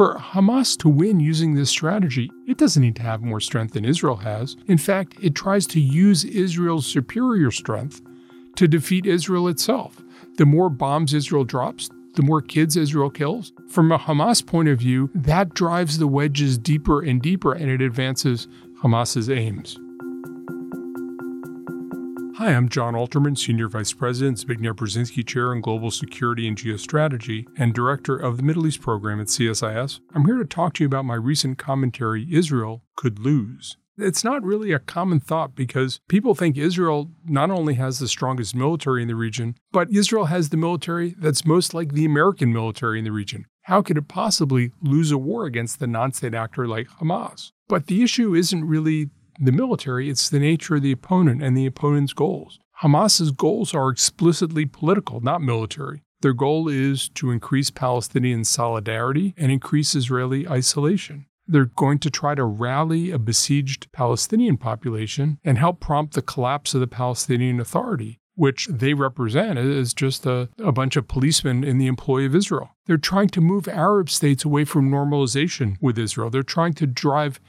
For Hamas to win using this strategy, it doesn't need to have more strength than Israel has. In fact, it tries to use Israel's superior strength to defeat Israel itself. The more bombs Israel drops, the more kids Israel kills. From a Hamas point of view, that drives the wedges deeper and deeper and it advances Hamas's aims. Hi, I'm Jon Alterman, Senior Vice President, Zbigniew Brzezinski Chair in Global Security and Geostrategy, and Director of the Middle East Program at CSIS. I'm here to talk to you about my recent commentary Israel could lose. It's not really a common thought because people think Israel not only has the strongest military in the region, but Israel has the military that's most like the American military in the region. How could it possibly lose a war against the non state actor like Hamas? But the issue isn't really the military, it's the nature of the opponent and the opponent's goals. Hamas's goals are explicitly political, not military. Their goal is to increase Palestinian solidarity and increase Israeli isolation. They're going to try to rally a besieged Palestinian population and help prompt the collapse of the Palestinian Authority, which they represent as just a, a, bunch of policemen in the employ of Israel. They're trying to move Arab states away from normalization with Israel. They're trying to drive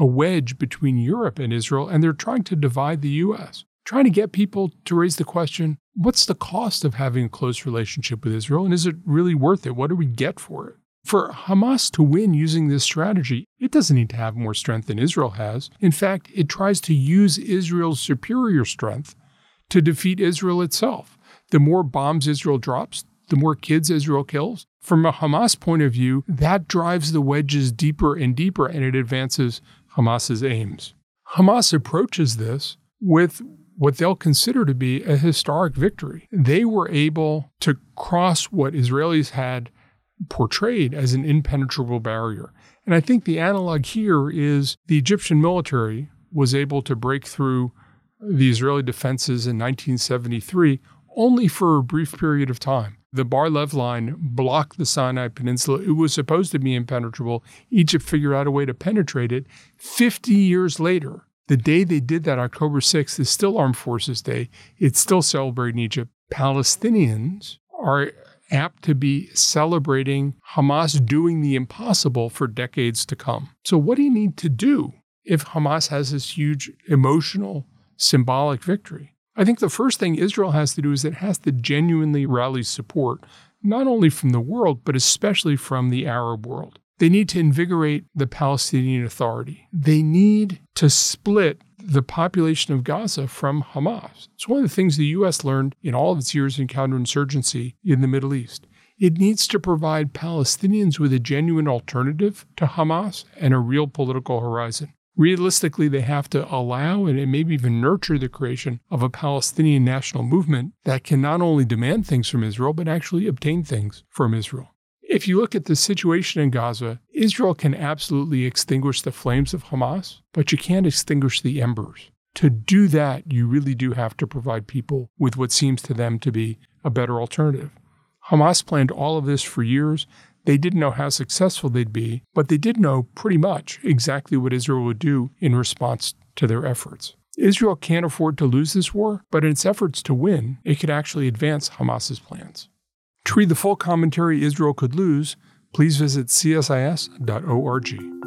a wedge between Europe and Israel, and they're trying to divide the U.S., trying to get people to raise the question what's the cost of having a close relationship with Israel, and is it really worth it? What do we get for it? For Hamas to win using this strategy, it doesn't need to have more strength than Israel has. In fact, it tries to use Israel's superior strength to defeat Israel itself. The more bombs Israel drops, the more kids Israel kills. From a Hamas point of view, that drives the wedges deeper and deeper and it advances Hamas's aims. Hamas approaches this with what they'll consider to be a historic victory. They were able to cross what Israelis had portrayed as an impenetrable barrier. And I think the analog here is the Egyptian military was able to break through the Israeli defenses in 1973 only for a brief period of time. The Bar Lev line blocked the Sinai Peninsula. It was supposed to be impenetrable. Egypt figured out a way to penetrate it. 50 years later, the day they did that, October 6th, is still Armed Forces Day. It's still celebrated in Egypt. Palestinians are apt to be celebrating Hamas doing the impossible for decades to come. So, what do you need to do if Hamas has this huge emotional, symbolic victory? I think the first thing Israel has to do is it has to genuinely rally support, not only from the world, but especially from the Arab world. They need to invigorate the Palestinian Authority. They need to split the population of Gaza from Hamas. It's one of the things the U.S. learned in all of its years in counterinsurgency in the Middle East. It needs to provide Palestinians with a genuine alternative to Hamas and a real political horizon. Realistically, they have to allow and maybe even nurture the creation of a Palestinian national movement that can not only demand things from Israel, but actually obtain things from Israel. If you look at the situation in Gaza, Israel can absolutely extinguish the flames of Hamas, but you can't extinguish the embers. To do that, you really do have to provide people with what seems to them to be a better alternative. Hamas planned all of this for years. They didn't know how successful they'd be, but they did know pretty much exactly what Israel would do in response to their efforts. Israel can't afford to lose this war, but in its efforts to win, it could actually advance Hamas's plans. To read the full commentary Israel could lose, please visit csis.org.